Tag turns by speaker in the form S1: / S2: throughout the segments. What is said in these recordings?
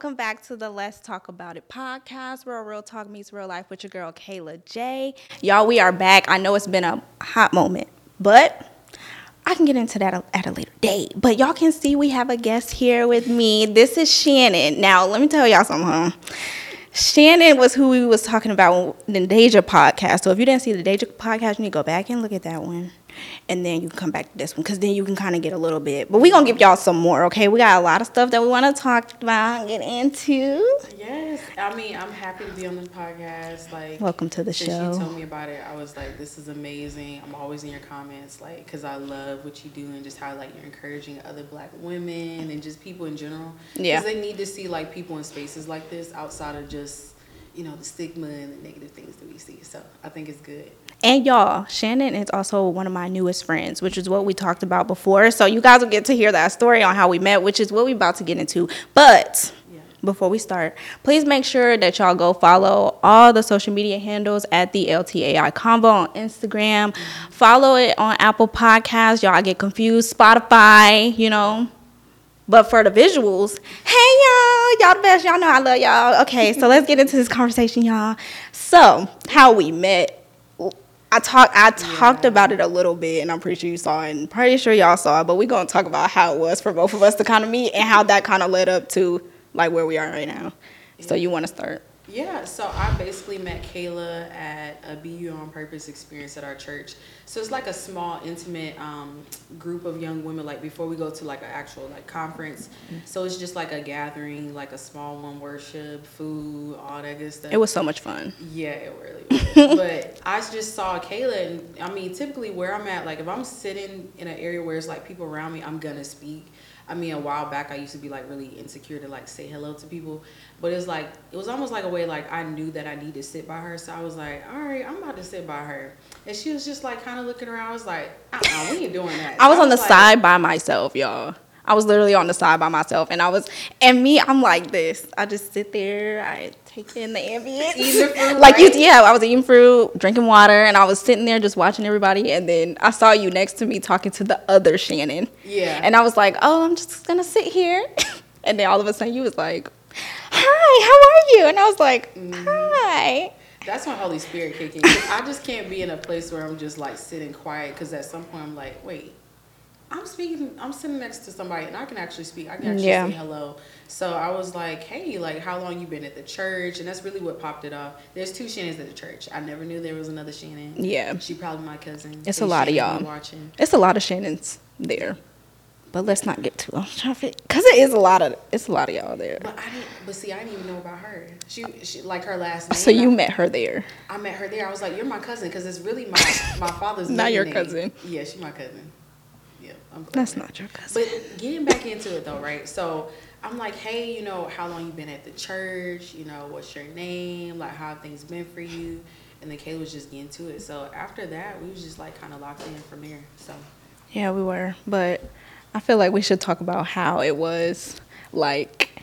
S1: Welcome back to the Let's Talk About It podcast where real talk meets real life with your girl Kayla J. Y'all, we are back. I know it's been a hot moment, but I can get into that at a later date. But y'all can see we have a guest here with me. This is Shannon. Now, let me tell y'all something. Shannon was who we was talking about in the Deja podcast. So if you didn't see the Deja podcast, you need to go back and look at that one and then you can come back to this one because then you can kind of get a little bit. But we're gonna give y'all some more, okay? We got a lot of stuff that we want to talk about, and get into.
S2: Yes, I mean I'm happy to be on the podcast. Like,
S1: welcome to the show.
S2: you told me about it, I was like, this is amazing. I'm always in your comments, like, cause I love what you do and just how like you're encouraging other Black women and just people in general.
S1: Yeah.
S2: Cause they need to see like people in spaces like this outside of just you know the stigma and the negative things that we see. So I think it's good.
S1: And y'all, Shannon is also one of my newest friends, which is what we talked about before. So you guys will get to hear that story on how we met, which is what we're about to get into. But before we start, please make sure that y'all go follow all the social media handles at the LTAI Convo on Instagram. Follow it on Apple Podcasts. Y'all get confused. Spotify, you know. But for the visuals, hey y'all, y'all the best. Y'all know I love y'all. Okay, so let's get into this conversation, y'all. So, how we met. I talked I talked
S2: Yeah.
S1: about it a little bit and I'm pretty sure you saw it and pretty sure y'all saw it, but we're gonna talk about how it was for both of us to kind of meet and how that kind of led up to like where we are right now. So you wanna start?
S2: Yeah, so I basically met Kayla at a BU on Purpose experience at our church. So it's like a small, intimate um, group of young women. Like before we go to like an actual like conference, so it's just like a gathering, like a small one, worship, food, all that good stuff.
S1: It was so much fun.
S2: Yeah, it really was. but I just saw Kayla, and I mean, typically where I'm at, like if I'm sitting in an area where it's like people around me, I'm gonna speak. I mean, a while back, I used to be like really insecure to like say hello to people, but it's like it was almost like a way like I knew that I needed to sit by her, so I was like, all right, I'm about to sit by her, and she was just like kind of looking around. I was like, uh-uh, we ain't doing that.
S1: I was on the
S2: like-
S1: side by myself, y'all. I was literally on the side by myself, and I was, and me, I'm like this. I just sit there, I take in the ambience,
S2: fruit,
S1: like you, yeah. I was eating fruit, drinking water, and I was sitting there just watching everybody. And then I saw you next to me talking to the other Shannon,
S2: Yeah.
S1: and I was like, oh, I'm just gonna sit here. and then all of a sudden, you was like, hi, how are you? And I was like,
S2: Mm-hmm.
S1: hi.
S2: That's when Holy Spirit kicking. I just can't be in a place where I'm just like sitting quiet because at some point I'm like, wait, I'm speaking, I'm sitting next to somebody and I can actually speak. I can actually
S1: Yeah.
S2: say hello. So I was like, hey, like how long you been at the church? And that's really what popped it off. There's two Shannons at the church. I never knew there was another Shannon.
S1: Yeah.
S2: She probably my cousin.
S1: It's
S2: Hey,
S1: a lot of y'all.
S2: Watching.
S1: It's a lot of Shannons there, but let's not get too off topic because it is a lot of it's a lot of y'all there.
S2: But I didn't. But see, I didn't even know about her. She, she like her last name.
S1: So you
S2: I-
S1: met her there.
S2: I met her there. I was like, "You're my cousin," because it's really my my father's.
S1: Not your
S2: name.
S1: cousin.
S2: Yeah, she's my cousin. Yeah, I'm.
S1: That's not your cousin.
S2: But getting back into it though, right? So I'm like, hey, you know, how long you been at the church? You know, what's your name? Like, how have things been for you? And then Kayla was just getting to it. So after that, we was just like kind of locked in from there. So
S1: Yeah, we were, but I feel like we should talk about how it was like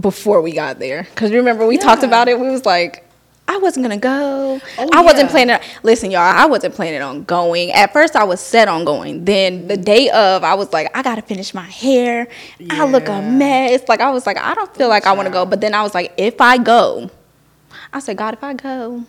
S1: before we got there. Because remember we talked about it. We was like. I wasn't gonna go.
S2: Oh,
S1: I wasn't
S2: yeah.
S1: planning. Listen, y'all. I wasn't planning on going. At first, I was set on going. Then the day of, I was like, I gotta finish my hair. I look a mess. Like I was like, I don't feel like I want to go. But then I was like, if I go, I said, God, if I go,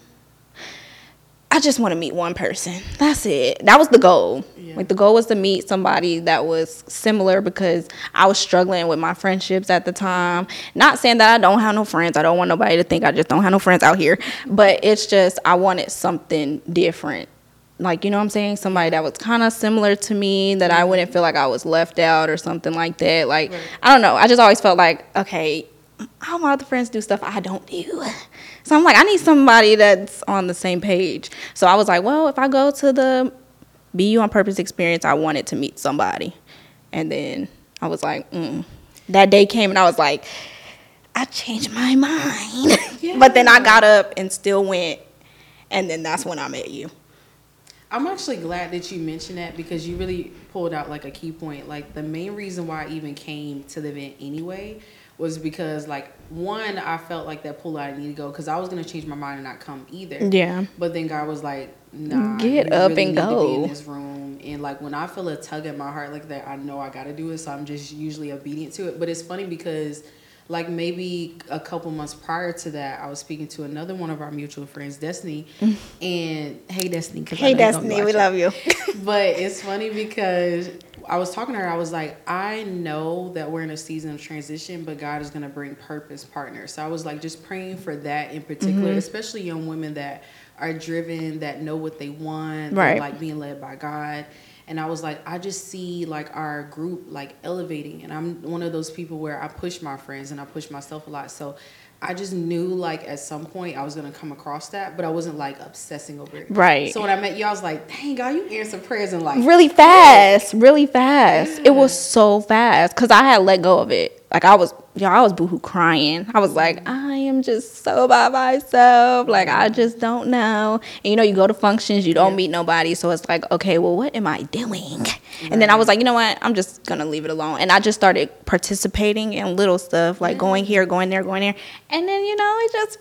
S1: I just want to meet one person. That's it. That was the goal.
S2: Yeah.
S1: Like the goal was to meet somebody that was similar because I was struggling with my friendships at the time. Not saying that I don't have no friends. I don't want nobody to think I just don't have no friends out here. But it's just I wanted something different. Like, you know what I'm saying? Somebody that was kind of similar to me that I mm-hmm. wouldn't feel like I was left out or something like that. Like,
S2: Right.
S1: I don't know. I just always felt like, okay, all my other friends do stuff I don't do. So I'm like, I need somebody that's on the same page. So I was like, well, if I go to the BU on Purpose experience, I wanted to meet somebody. And then I was like, mm. that day came and I was like, I changed my mind. but then I got up and still went. And then that's when I met you.
S2: I'm actually glad that you mentioned that because you really pulled out like a key point. Like the main reason why I even came to the event anyway was because like one, I felt like that pull out I need to go because I was gonna change my mind and not come either.
S1: Yeah.
S2: But then God was like, Nah,
S1: Get up
S2: really
S1: and
S2: need to be
S1: go.
S2: in this room. And like when I feel a tug at my heart like that, I know I gotta do it. So I'm just usually obedient to it. But it's funny because like maybe a couple months prior to that, I was speaking to another one of our mutual friends, Destiny. And hey, Destiny.
S1: Hey,
S2: know you're gonna
S1: Destiny, we
S2: it
S1: love you.
S2: but it's funny because I was talking to her. I was like, I know that we're in a season of transition, but God is going to bring purpose partners. So I was like, just praying for that in particular,
S1: Mm-hmm.
S2: especially young women that are driven, that know what they want,
S1: Right.
S2: like being led by God. And I was like, I just see like our group like elevating, and I'm one of those people where I push my friends and I push myself a lot. So. I just knew like at some point I was gonna come across that, but I wasn't like obsessing over it.
S1: Right.
S2: So when I met you, I was like, "Dang, God, you answer prayers in like
S1: really fast, really fast. It was so fast because I had let go of it. Like I was, y'all, I was boohoo crying. I was like, I am just so by myself. Like I just don't know. And you know, you go to functions, you don't
S2: Yeah.
S1: meet nobody, so it's like, okay, well, what am I doing? And then I was like, you know what? I'm just gonna leave it alone. And I just started participating in little stuff, like going mm. here, going there, going there, and then you know, it just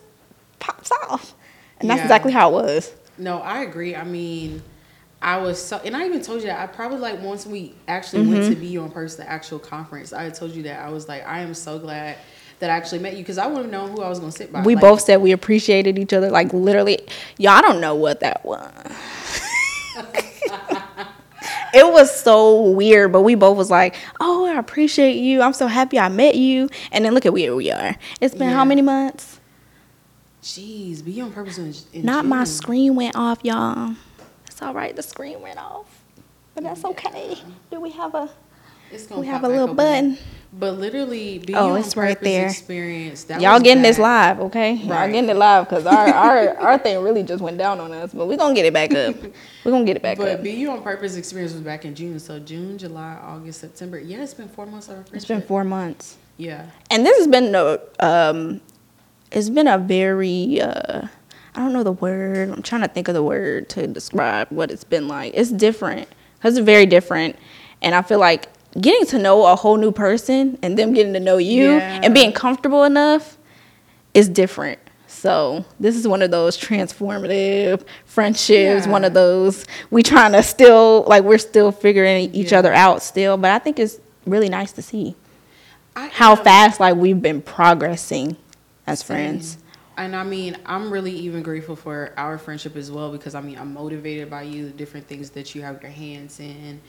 S1: pops off. And that's
S2: Yeah.
S1: exactly how it was.
S2: No, I agree. I mean, I was so, and I even told you that I probably like once we actually
S1: Mm-hmm.
S2: went to be on person, the actual conference. I told you that I was like, I am so glad that I actually met you because I wouldn't have known who I was gonna sit by.
S1: We
S2: Like,
S1: both said we appreciated each other. Like literally, y'all don't know what that was. it was so weird, but we both was like, "Oh, I appreciate you. I'm so happy I met you." And then look at where we are. It's been how many months?
S2: Jeez, be on purpose. In, in
S1: Not my screen went off, y'all. It's all right. The screen went off, but that's okay. Do we have a?
S2: It's gonna
S1: We have a little button.
S2: But literally, be
S1: Oh,
S2: on
S1: it's right there.
S2: Experience. That
S1: y'all getting this live, okay? Y'all
S2: Right.
S1: getting it live because our, our our thing really just went down on us, but we're gonna get it back up. We're gonna get it back
S2: But
S1: up.
S2: But be You on Purpose experience was back in June. So June, July, August, September. Yeah, it's been four months of our.
S1: It's been four months.
S2: Yeah.
S1: and this has been a um it's been a very uh i don't know the word i'm trying to think of the word to describe what it's been like it's different it's very different and i feel like getting to know a whole new person and them getting to know you
S2: Yeah.
S1: and being comfortable enough is different so this is one of those transformative friendships
S2: Yeah.
S1: one of those we trying to still like we're still figuring each
S2: Yeah.
S1: other out still but i think it's really nice to see
S2: I
S1: how fast like we've been progressing as friends.
S2: And I mean, I'm really even grateful for our friendship as well because I mean, I'm motivated by you, the different things that you have your hands in,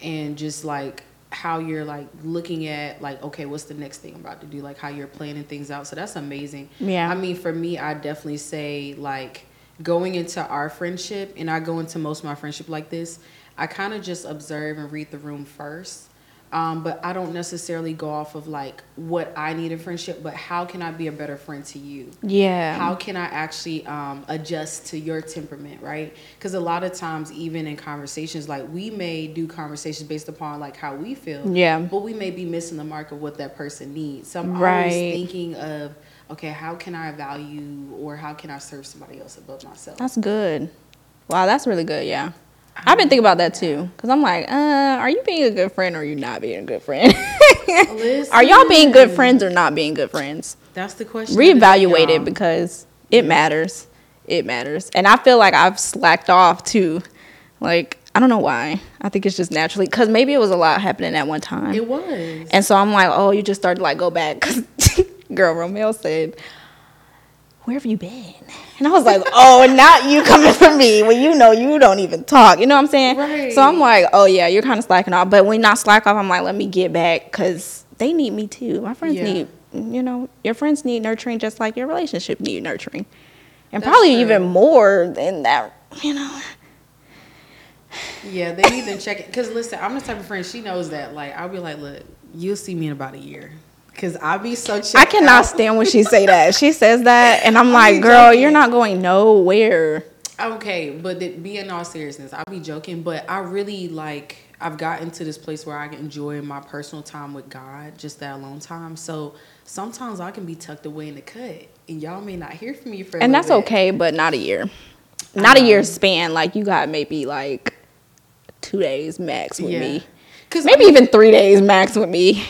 S2: and just like how you're like looking at like, okay, what's the next thing I'm about to do? Like how you're planning things out. So that's amazing.
S1: Yeah.
S2: I mean, for me, I definitely say like going into our friendship, and I go into most of my friendship like this. I kind of just observe and read the room first. Um, but I don't necessarily go off of like what I need in friendship, but how can I be a better friend to you?
S1: Yeah.
S2: How can I actually um, adjust to your temperament, right? Because a lot of times, even in conversations, like we may do conversations based upon like how we feel,
S1: Yeah.
S2: but we may be missing the mark of what that person needs. So I'm
S1: Right.
S2: always thinking of, okay, how can I value or how can I serve somebody else above myself?
S1: That's good. Wow, that's really good. Yeah. I've been thinking about that too. Cause I'm like, uh, are you being a good friend or are you not being a good friend? are y'all being good friends or not being good friends?
S2: That's the question.
S1: Reevaluate it because it matters. It matters. And I feel like I've slacked off too. Like, I don't know why. I think it's just naturally because maybe it was a lot happening at one time.
S2: It was.
S1: And so I'm like, oh, you just started like go back. 'Cause girl, Romeo said, where have you been? And I was like, oh, not you coming for me when you know you don't even talk. You know what I'm saying?
S2: Right.
S1: So I'm like, oh yeah, you're kind of slacking off. But when not slack off, I'm like, let me get back because they need me too. My friends
S2: Yeah.
S1: need, you know, your friends need nurturing just like your relationship need nurturing. And
S2: That's
S1: probably
S2: true.
S1: even more than that, you know.
S2: Yeah, they need to check it. Cause listen, I'm the type of friend she knows that. Like, I'll be like, look, you'll see me in about a year. Cause I'll be so.
S1: I cannot
S2: out.
S1: stand when she say that. She says that, and I'm like, girl,
S2: joking.
S1: you're not going nowhere.
S2: Okay, but th- be in all seriousness, I'll be joking, but I really like. I've gotten to this place where I can enjoy my personal time with God, just that alone time. So sometimes I can be tucked away in the cut, and y'all may not hear from me for.
S1: and that's
S2: bit.
S1: okay, but not a year. Not a
S2: Um,
S1: year span. Like you got maybe like two days max with
S2: Yeah.
S1: me.
S2: Cause
S1: Maybe even three days max with me.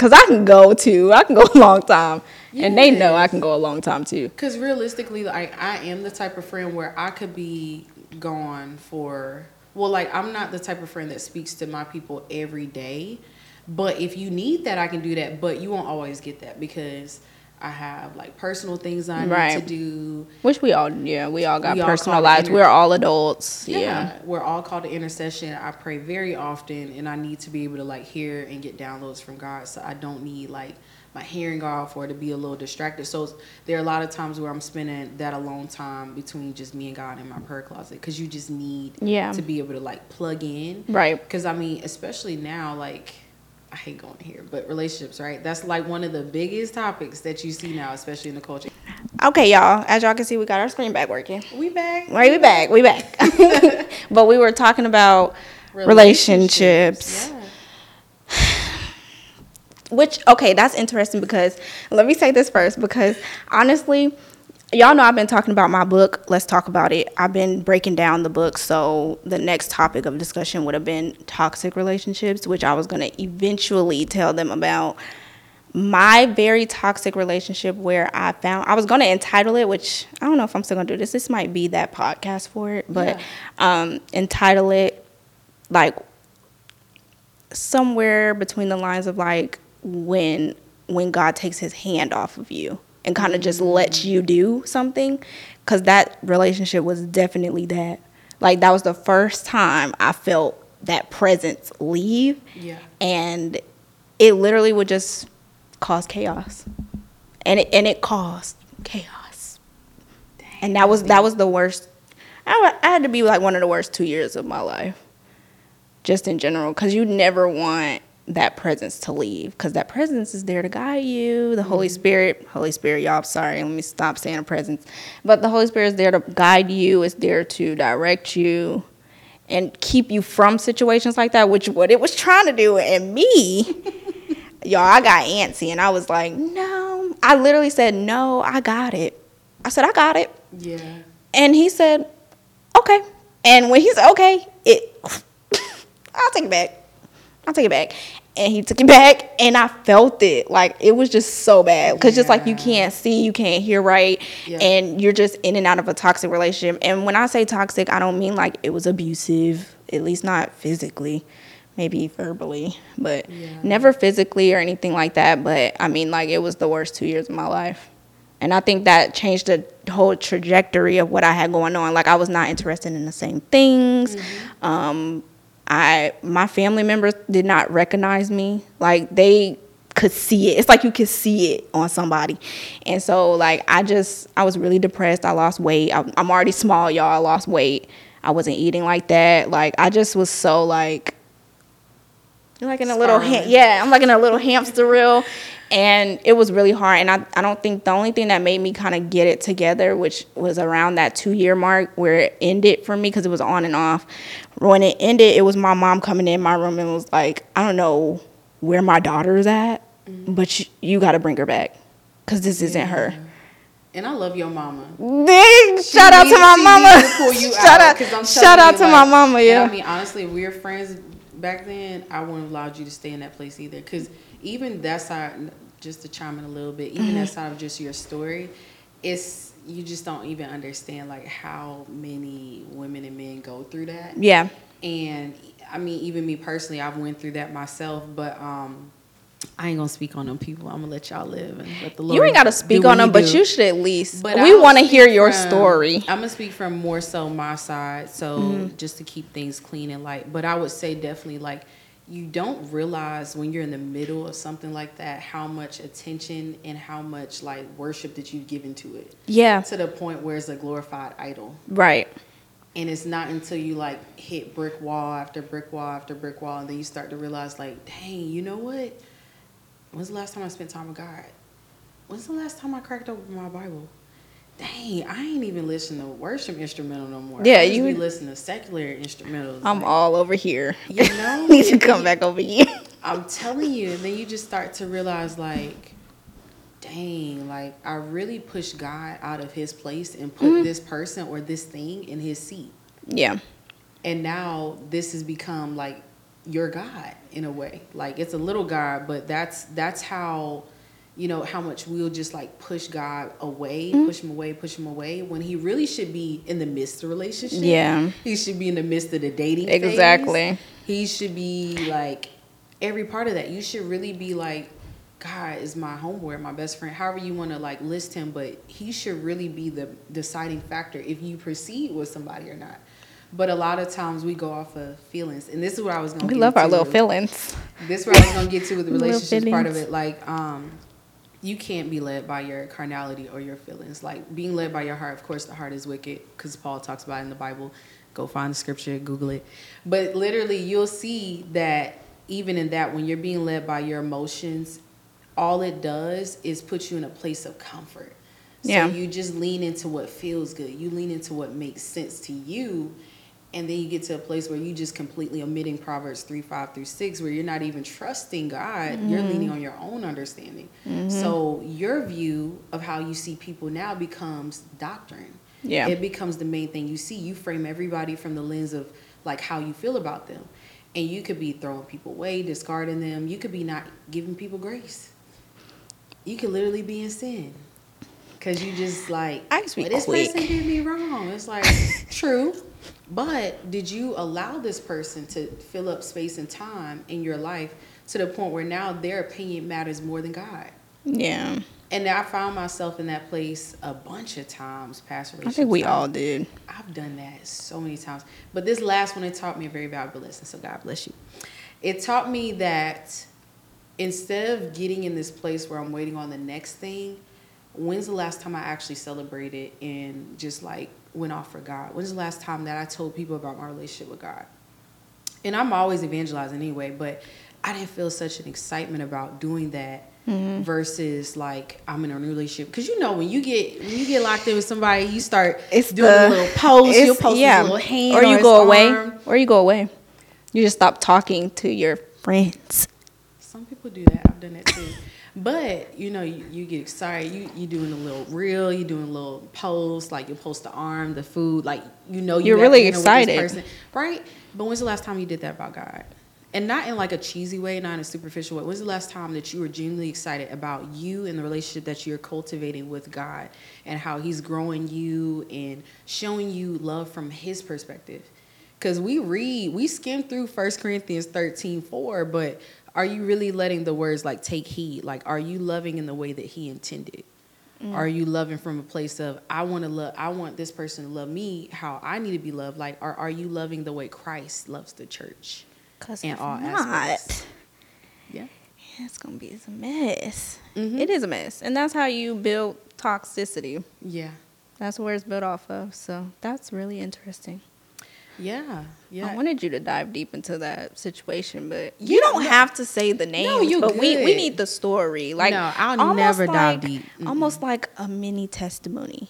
S1: Cause I can go too. I can go a long time, and they know I can go a long time too.
S2: Because realistically, like I am the type of friend where I could be gone for well, like I'm not the type of friend that speaks to my people every day. But if you need that, I can do that. But you won't always get that because I have like personal things I
S1: Right.
S2: need to do.
S1: Which we all, yeah, we all got
S2: We
S1: personal
S2: call it
S1: lives.
S2: inter-
S1: We're all adults. Yeah.
S2: we're all called to intercession. I pray very often, and I need to be able to like hear and get downloads from God. So I don't need like my hearing off or to be a little distracted. So there are a lot of times where I'm spending that alone time between just me and God in my prayer closet because you just need
S1: Yeah.
S2: to be able to like plug in.
S1: Right.
S2: Because I mean, especially now, like. I hate going here, but relationships, right? That's like one of the biggest topics that you see now, especially in the culture.
S1: Okay, y'all. As y'all can see, we got our screen back working.
S2: We back.
S1: Right, we back. We back. but we were talking about relationships.
S2: Yeah.
S1: Which okay, that's interesting because let me say this first because honestly, y'all know I've been talking about my book. Let's talk about it. I've been breaking down the book, so the next topic of discussion would have been toxic relationships, which I was going to eventually tell them about my very toxic relationship where I found I was going to entitle it, which I don't know if I'm still going to do this. This might be that podcast for it, but um entitle it like somewhere between the lines of like when when God takes his hand off of you and kind of just lets you do something cuz that relationship was definitely that. Like that was the first time I felt that presence leave.
S2: Yeah.
S1: and it literally would just cause chaos. And it and it caused chaos. And that was that was the worst. I, I had to be like one of the worst two years of my life just in general because you never want that presence to leave because that presence is there to guide you. The holy mm-hmm. spirit holy spirit y'all sorry let me stop saying a presence. But the holy spirit is there to guide you it's there to direct you and keep you from situations like that which what it was trying to do and me. Y'all i got antsy and i was like no. I literally said no i got it. I said i got it.
S2: Yeah.
S1: and he said, okay. And when he said, okay, it, I'll take it back. I'll take it back. And he took it back, and I felt it. Like, it was just so bad. Because just like you can't see, you can't hear right,
S2: Yeah.
S1: and you're just in and out of a toxic relationship. And when I say toxic, I don't mean like it was abusive, at least not physically. Maybe verbally, but
S2: Yeah.
S1: never physically or anything like that. But I mean, like, it was the worst two years of my life. And I think that changed the whole trajectory of what I had going on. Like I was not interested in the same things. Um, I my family members did not recognize me. Like they could see it. It's like you could see it on somebody. And so like I just I was really depressed. I lost weight. I, I'm already small, y'all. I lost weight. I wasn't eating like that. Like I just was so like like in a little ha- yeah i'm like in a little hamster wheel and it was really hard and i, I don't think the only thing that made me kind of get it together which was around that two year mark where it ended for me because it was on and off when it ended it was my mom coming in my room and was like i don't know where my daughter is at mm-hmm. but you, you got to bring her back because this isn't her
S2: And I love your mama.
S1: Dang, shout out to my mama.
S2: to you
S1: shout out,
S2: I'm
S1: shout out to
S2: like-
S1: my mama. Yeah.
S2: I mean, honestly, we were friends back then, I wouldn't have allowed you to stay in that place either. Because even that side, just to chime in a little bit, even
S1: Mm-hmm.
S2: that side of just your story, it's you just don't even understand like how many women and men go through that.
S1: yeah.
S2: And I mean, even me personally, I've went through that myself. But um, I ain't gonna speak on them people. I'm gonna let y'all live and let the Lord.
S1: You ain't got to speak on them,
S2: he
S1: but you should at least.
S2: But
S1: we want to hear your
S2: from-
S1: story.
S2: I'm gonna speak from more so my side, so
S1: Mm-hmm.
S2: just to keep things clean and light. But I would say definitely like you don't realize when you're in the middle of something like that how much attention and how much like worship that you've given to it
S1: Yeah.
S2: to the point where it's a glorified idol.
S1: Right.
S2: And it's not until you like hit brick wall after brick wall after brick wall, and then you start to realize like, dang, you know what? When's the last time I spent time with God? When's the last time I cracked open my Bible? Dang, I ain't even listening to worship instrumental no more.
S1: Yeah, you-
S2: be listening to secular instrumentals.
S1: I'm
S2: like,
S1: all over here.
S2: You know?
S1: need to come back over here.
S2: I'm telling you, and then you just start to realize like, dang, like I really pushed God out of His place and put
S1: Mm-hmm.
S2: this person or this thing in His seat.
S1: Yeah.
S2: and now this has become like your God in a way. Like it's a little God, but that's that's how you know how much we'll just like push God away,
S1: Mm-hmm.
S2: push him away, push him away when he really should be in the midst of the relationship.
S1: Yeah.
S2: He should be in the midst of the dating phase.
S1: Exactly.
S2: He should be like every part of that. You should really be like God is my homeboy, my best friend, however you want to like list him, but he should really be the deciding factor if you proceed with somebody or not. But a lot of times we go off of feelings, and this is what I was going.
S1: We
S2: to We
S1: love our little feelings.
S2: This is what I was gonna get to with the relationship part of it. Like, um, you can't be led by your carnality or your feelings. Like being led by your heart. Of course, the heart is wicked because Paul talks about it in the Bible. Go find the scripture, Google it. But literally, you'll see that even in that, when you're being led by your emotions, all it does is put you in a place of comfort. So
S1: Yeah.
S2: you just lean into what feels good. You lean into what makes sense to you. And then you get to a place where you just completely omitting Proverbs 3, 5 through 6, where you're not even trusting God. You're
S1: Mm-hmm.
S2: leaning on your own understanding. So your view of how you see people now becomes doctrine.
S1: Yeah.
S2: It becomes the main thing you see. You frame everybody from the lens of like how you feel about them. And you could be throwing people away, discarding them. You could be not giving people grace. You could literally be in sin. Cause you just like
S1: I just be
S2: "Well, this
S1: quick."
S2: person did me wrong. It's like true. But did you allow this person to fill up space and time in your life to the point where now their opinion matters more than God?
S1: Yeah.
S2: And I found myself in that place a bunch of times past
S1: I think we all did.
S2: I've done that so many times. But this last one, it taught me a very valuable lesson. So God bless you. It taught me that instead of getting in this place where I'm waiting on the next thing, when's the last time I actually celebrated and just like went off for God? When's the last time that I told people about my relationship with God? And I'm always evangelizing anyway, but I didn't feel such an excitement about doing that
S1: Mm-hmm.
S2: versus like I'm in a new relationship. Because you know when you get when you get locked in with somebody, you start
S1: It's
S2: doing
S1: the
S2: a little pose. You'll post
S1: yeah.
S2: a little hand,
S1: or you
S2: his
S1: go away,
S2: arm.
S1: or you go away. You just stop talking to your friends.
S2: Some people do that. I've done that too. But you know, you, you get excited. You you doing a little reel. You doing a little post. Like you post the arm, the food. Like you know you
S1: You're really
S2: dinner with this
S1: excited.
S2: person, right? But when's the last time you did that about God? And not in like a cheesy way, not in a superficial way. When's the last time that you were genuinely excited about you and the relationship that you're cultivating with God and how He's growing you and showing you love from His perspective? Because we read, we skim through 1 Corinthians 13 4, but are you really letting the words like take heed? Like, are you loving in the way that He intended? Are you loving from a place of I want to love I want this person to love me how I need to be loved like or are you loving the way Christ loves the church?
S1: Cause
S2: In all
S1: not,
S2: aspects. Yeah.
S1: it's gonna be a mess.
S2: Mhm.
S1: It is a mess, and that's how you build toxicity.
S2: Yeah.
S1: That's where it's built off of. So that's really interesting.
S2: Yeah. Yeah.
S1: I wanted you to dive deep into that situation, but
S2: Yeah,
S1: you don't
S2: no.
S1: have to say the names.
S2: you
S1: but we, we need the story. Like
S2: No, I'll never dive
S1: like-
S2: deep. Mm-mm.
S1: Almost like a mini testimony.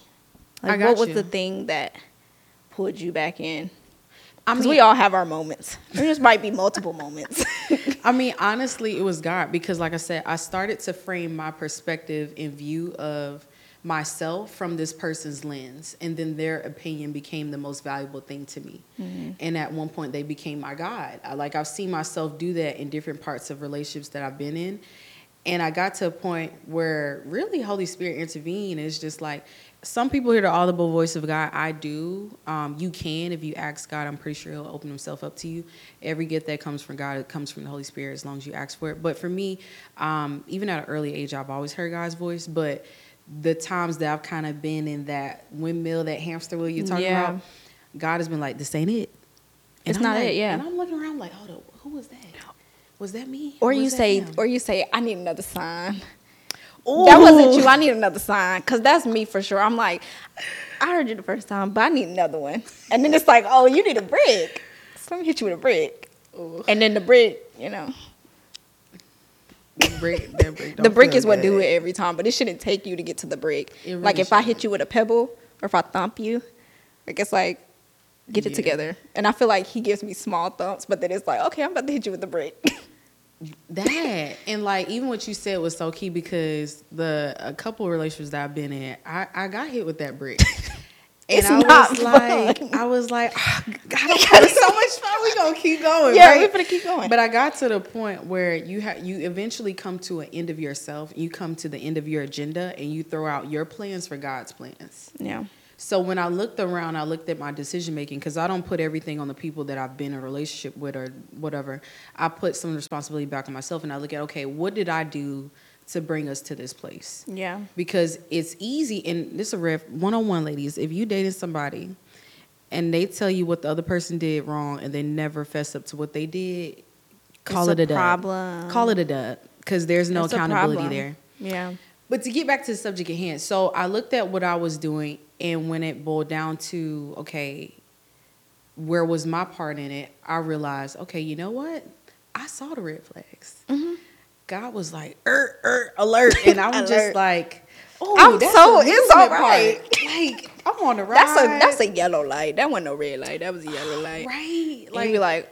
S2: I
S1: Like what was
S2: you.
S1: the thing that pulled you back in?
S2: I
S1: Because
S2: mean,
S1: we all have our moments. There just might be multiple moments.
S2: I mean, honestly, it was God because, like I said, I started to frame my perspective in view of myself from this person's lens, and then their opinion became the most valuable thing to me. And at one point, they became my God. I, like I've seen myself do that in different parts of relationships that I've been in, and I got to a point where really Holy Spirit intervened. It's just like some people hear the audible voice of God. I do. Um, you can if you ask God. I'm pretty sure He'll open Himself up to you. Every gift that comes from God, it comes from the Holy Spirit as long as you ask for it. But for me, um, even at an early age, I've always heard God's voice. But the times that I've kind of been in that windmill, that hamster wheel you're talking
S1: Yeah.
S2: about, God has been like, "This ain't it."
S1: It's
S2: I'm
S1: not
S2: like-
S1: it, yeah.
S2: And I'm looking around like, "Hold up, who was that? Was that me?
S1: or you say,
S2: him?"
S1: or you say, I need another sign. That wasn't you. I need another sign because that's me for sure. I'm like, I heard you the first time, but I need another one. And then it's like, oh, you need a brick. So let me hit you with a brick.
S2: Ooh.
S1: And then the brick, you know,
S2: brick, brick
S1: the brick is what do it every time, but it shouldn't take you to get to the brick.
S2: It
S1: like
S2: really
S1: if I hit you with a pebble or if I thump you, like it's like, get it together. And I feel like he gives me small thumps, but then it's like, okay, I'm about to hit you with the brick.
S2: That and like even what you said was so key because the a couple of relationships that I've been in, I, I got hit with that brick. And
S1: It's
S2: I
S1: not
S2: was like. I was like, "Ah, God, having so much fun. We gonna keep going.
S1: Yeah,
S2: right?
S1: we finna keep going.
S2: But I got to the point where you have you eventually come to an end of yourself. You come to the end of your agenda, and you throw out your plans for God's plans.
S1: Yeah.
S2: So when I looked around, I looked at my decision making because I don't put everything on the people that I've been in a relationship with or whatever. I put some responsibility back on myself, and I look at okay, what did I do to bring us to this place?
S1: Yeah.
S2: because it's easy and this is a ref one on one ladies if you dated somebody and they tell you what the other person did wrong and they never fess up to what they did call
S1: It's
S2: it
S1: a
S2: a, dub
S1: problem.
S2: call it a dub because there's no
S1: It's
S2: accountability there
S1: Yeah.
S2: but to get back to the subject at hand so i looked at what i was doing and when it boiled down to okay where was my part in it i realized okay you know what i saw the red flags
S1: Mhm.
S2: God was like er, er, alert and i was
S1: Alert.
S2: just like oh
S1: I'm
S2: that's
S1: so- it's all right.
S2: part. like i'm on the ride
S1: That's a that's a yellow light. That wasn't no red light. That was a yellow light.
S2: right
S1: Like, you be like,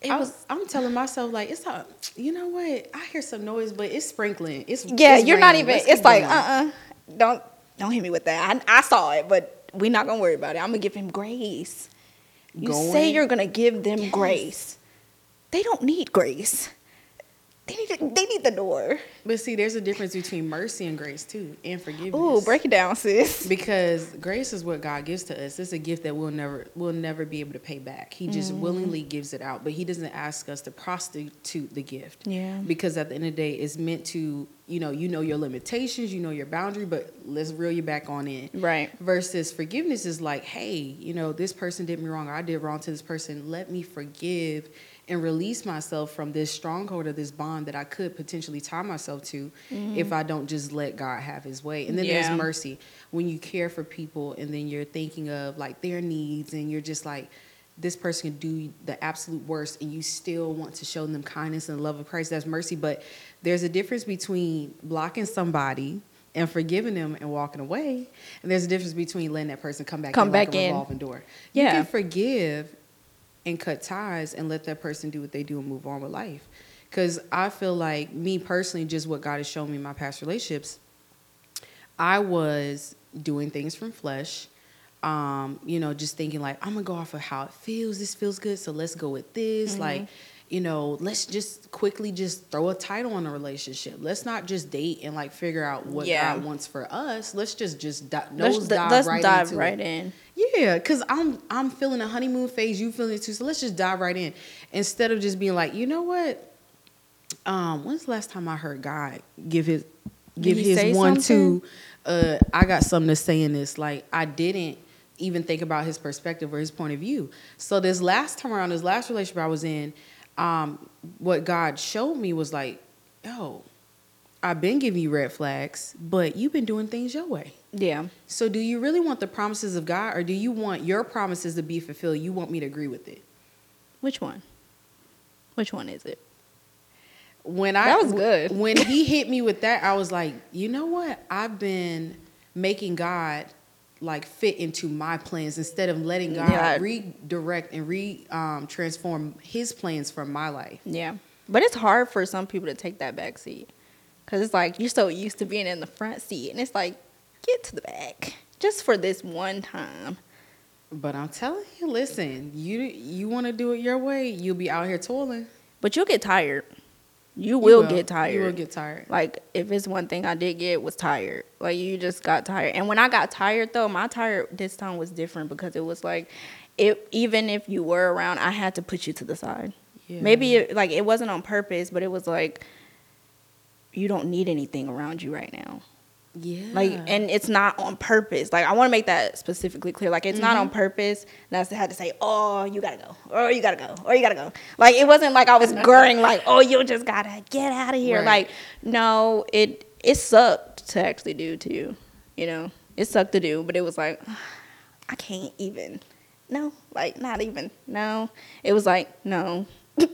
S2: it
S1: I
S2: was,
S1: was-
S2: I'm telling myself like it's not. You know what? I hear some noise, but it's sprinkling. It's
S1: yeah,
S2: it's
S1: you're not even.
S2: Let's
S1: It's like,
S2: going.
S1: uh, uh don't don't hit me with that. I, I saw it, but we're not gonna worry about it. I'm gonna give him grace. You say you're gonna give them
S2: Yes.
S1: grace. They don't need grace. They need they need the door.
S2: But see, there's a difference between mercy and grace too, and forgiveness.
S1: Ooh, break it down, sis.
S2: Because grace is what God gives to us. It's a gift that we'll never we'll never be able to pay back. He just
S1: Mm-hmm.
S2: willingly gives it out, but he doesn't ask us to prostitute the gift.
S1: Yeah.
S2: Because at the end of the day, it's meant to, you know, you know your limitations, you know your boundary, but let's reel you back on in.
S1: Right.
S2: Versus forgiveness is like, hey, you know, this person did me wrong. Or I did wrong to this person. Let me forgive and release myself from this stronghold or this bond that I could potentially tie myself to mm-hmm. if I don't just let God have his way. And then
S1: Yeah.
S2: there's mercy. When you care for people and then you're thinking of like their needs and you're just like, this person can do the absolute worst and you still want to show them kindness and love of Christ. That's mercy. But there's a difference between blocking somebody and forgiving them and walking away. And there's a difference between letting that person come back
S1: Come
S2: in like
S1: back
S2: a
S1: in.
S2: revolving door. You can forgive and cut ties and let that person do what they do and move on with life. Because I feel like me personally, just what God has shown me in my past relationships, I was doing things from flesh. Um, you know, just thinking like, I'm gonna go off of how it feels. This feels good, so let's go with this.
S1: Mm-hmm.
S2: Like, you know, let's just quickly just throw a title on a relationship. Let's not just date and like figure out what
S1: Yeah.
S2: God wants for us. Let's just just di-
S1: Let's,
S2: dive
S1: let's
S2: right
S1: dive
S2: into
S1: right
S2: it.
S1: in.
S2: Yeah, cause I'm I'm feeling a honeymoon phase. You feeling it too. So let's just dive right in instead of just being like, you know what? Um, when's the last time I heard God give his give his one
S1: something?
S2: two? Uh, I got something to say in this. Like I didn't even think about his perspective or his point of view. So this last time around, this last relationship I was in, um, what God showed me was like, yo, I've been giving you red flags, but you've been doing things your way.
S1: Yeah.
S2: So do you really want the promises of God or do you want your promises to be fulfilled? You want me to agree with it?
S1: Which one? Which one is it?
S2: When I
S1: That was good.
S2: When he hit me with that, I was like, you know what? I've been making God like fit into my plans instead of letting God
S1: Yeah.
S2: redirect and re um, transform His plans for my life.
S1: Yeah. But it's hard for some people to take that back seat. Because it's like you're so used to being in the front seat. And it's like, get to the back just for this one time.
S2: But I'm telling you, listen, you you want to do it your way, you'll be out here toiling.
S1: But you'll get tired. You
S2: You
S1: will, get tired.
S2: You will get tired.
S1: Like if it's one thing I did get was tired. Like you just got tired. And when I got tired though, my tired this time was different because it was like it even if you were around, I had to put you to the side.
S2: Yeah.
S1: Maybe it, like it wasn't on purpose, but it was like you don't need anything around you right now.
S2: Yeah.
S1: Like and it's not on purpose. Like I want to make that specifically clear. Like it's not
S2: Mm-hmm.
S1: on purpose. That's I had to say, "Oh, you got to go." Or you got to go. Or you got to go. Like it wasn't like I was gurring like, "Oh, you just got to get out of here."
S2: Right.
S1: Like no, it it sucked to actually do too. You You know, it sucked to do, but it was like I can't even. No, like not even. No. It was like, no.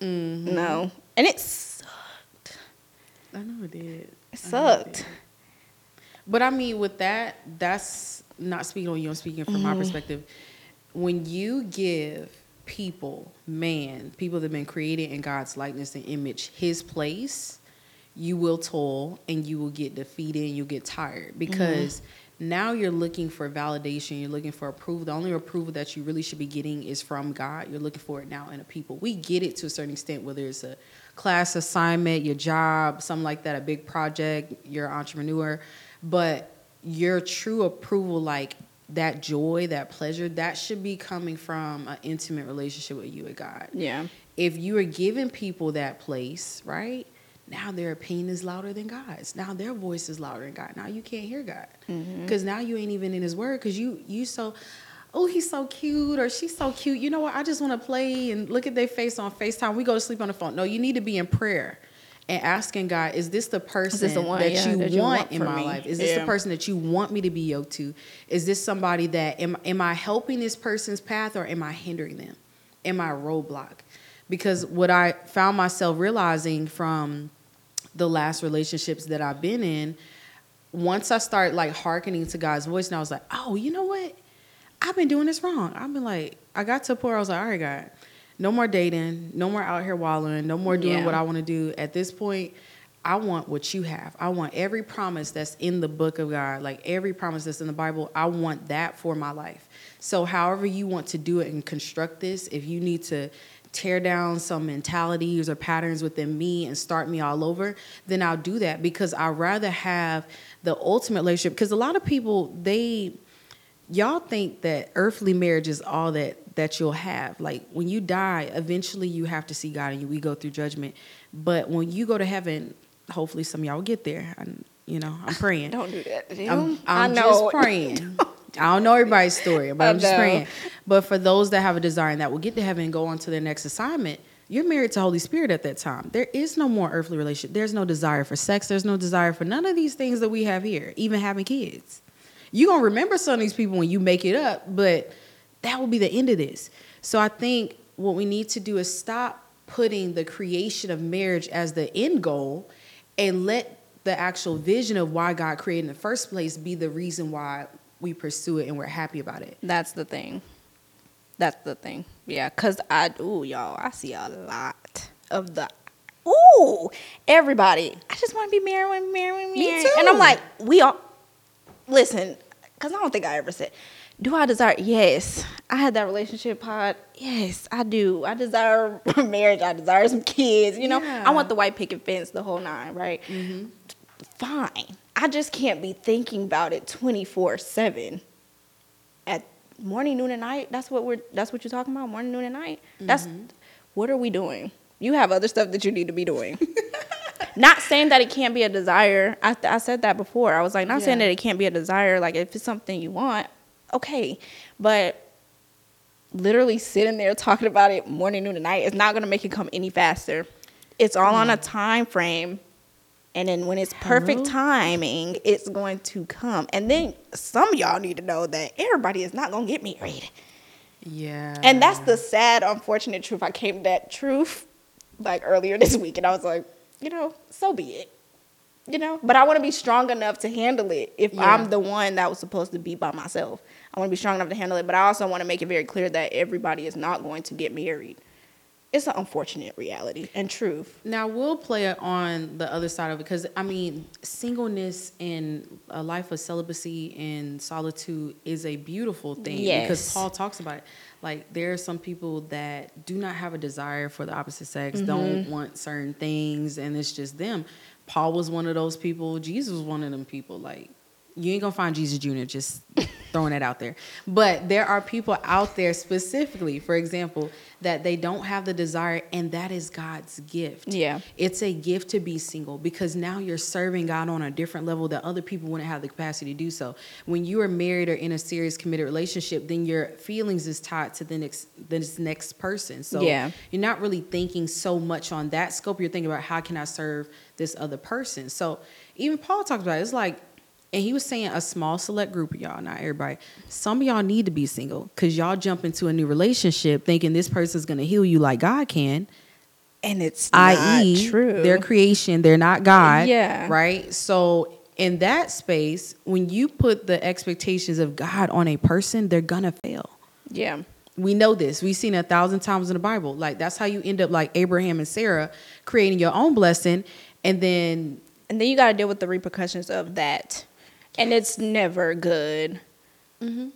S2: Mhm.
S1: No. And it sucked.
S2: I know it did.
S1: It sucked.
S2: But I mean, with that, that's not speaking on you. I'm speaking from my
S1: Mhm.
S2: perspective. When you give people, man, people that have been created in God's likeness and image, His place, you will toil and you will get defeated and you'll get tired because now you're looking for validation you're looking for approval the only approval that you really should be getting is from god you're looking for it now in a people we get it to a certain extent whether it's a class assignment your job something like that a big project you're an entrepreneur but your true approval like that joy that pleasure that should be coming from an intimate relationship with you and god
S1: Yeah.
S2: if you are giving people that place right now their opinion is louder than God's. Now their voice is louder than God. Now you can't hear God mm-hmm. because now you ain't even in His Word because you you so oh he's so cute or she's so cute. You know what? I just want to play and look at their face on Facetime. We go to sleep on the phone. No, you need to be in prayer and asking God, is this the person
S1: this the one,
S2: that,
S1: yeah,
S2: you
S1: that you
S2: want,
S1: want
S2: in my
S1: me?
S2: life? Is this the person that you want me to be yoked to? Is this somebody that am am I helping this person's path or am I hindering them? Am I a roadblock? Because what I found myself realizing from the last relationships that I've been in, once I start like hearkening to God's voice, and I was like, oh, you know what? I've been doing this wrong. I've been like, I got to a point where I was like, all right, God, no more dating, no more out here wallowing, no more doing
S1: Yeah.
S2: what I want to do. At this point, I want what you have. I want every promise that's in the book of God, like every promise that's in the Bible. I want that for my life. So, however you want to do it and construct this, if you need to tear down some mentalities or patterns within me and start me all over, then I'll do that because I'd rather have the ultimate relationship. Because a lot of people, they, y'all think that earthly marriage is all that that you'll have like when you die eventually you have to see god and you, we go through judgment but when you go to heaven hopefully some of y'all will get there and you know i'm praying
S1: Don't do that. to
S2: i'm. I'm just praying i don't know everybody's story but i'm just praying but for those that have a desire and that will get to heaven and go on to their next assignment you're married to Holy Spirit at that time. There is no more earthly relationship. There's no desire for sex. There's no desire for none of these things that we have here, even having kids you're gonna remember some of these people when you make it up, but that will be the end of this. So I think what we need to do is stop putting the creation of marriage as the end goal and let the actual vision of why God created in the first place be the reason why we pursue it and we're happy about it.
S1: That's the thing. That's the thing. Yeah, cause I ooh y'all, I see a lot of the ooh everybody. I just want to be married, want to be married, to
S2: Me
S1: married. And I'm like, we all listen, cause I don't think I ever said. Do I desire? Yes, I had that relationship pod. Yes, I do. I desire marriage. I desire some kids. You know,
S2: Yeah.
S1: I want the white picket fence, the whole nine, right? Mm-hmm. Fine. I just can't be thinking about it twenty four seven at morning, noon, and night. That's what we're. That's what you're talking about. Morning, noon, and night. That's mm-hmm. what are we doing? You have other stuff that you need to be doing. not saying that it can't be a desire. I, I said that before. I was like, not saying that it can't be a desire. Like if it's something you want, okay. But literally sitting there talking about it morning, noon, and night is not gonna make it come any faster. It's all on a mm-hmm. time frame. And then when it's perfect
S2: Hello?
S1: timing, it's going to come. And then some of y'all need to know that everybody is not gonna get married.
S2: Yeah.
S1: And that's the sad, unfortunate truth. I came to that truth like earlier this week, and I was like, you know, so be it. You know, but I want to be strong enough to handle it if
S2: Yeah.
S1: I'm the one that was supposed to be by myself. I want to be strong enough to handle it, but I also want to make it very clear that everybody is not going to get married. It's an unfortunate reality and truth.
S2: Now we'll play it on the other side of it because I mean, singleness and a life of celibacy and solitude is a beautiful thing because Paul talks about it. Like there are some people that do not have a desire for the opposite sex,
S1: Mm-hmm.
S2: don't want certain things, and it's just them. Paul was one of those people. Jesus was one of them people. Like you ain't gonna find Jesus Jr. Just throwing it out there. But there are people out there specifically, for example, that they don't have the desire, and that is God's gift.
S1: Yeah.
S2: It's a gift to be single because now you're serving God on a different level that other people wouldn't have the capacity to do so. When you are married or in a serious committed relationship, then your feelings is tied to the next this next person. So
S1: Yeah.
S2: you're not really thinking so much on that scope. You're thinking about how can I serve this other person. So even Paul talks about it. It's like and he was saying a small select group of y'all, not everybody. Some of y'all need to be single because y'all jump into a new relationship thinking this person's gonna heal you like God can
S1: And it's
S2: i.e.,
S1: true.
S2: their creation, they're not God.
S1: Yeah.
S2: Right. So in that space, when you put the expectations of God on a person, they're gonna fail.
S1: yeah.
S2: We know this. We've seen it a thousand times in the Bible. Like that's how you end up like Abraham and Sarah, creating your own blessing, and then
S1: And then you got to deal with the repercussions of that. And it's never good.
S3: Mhm.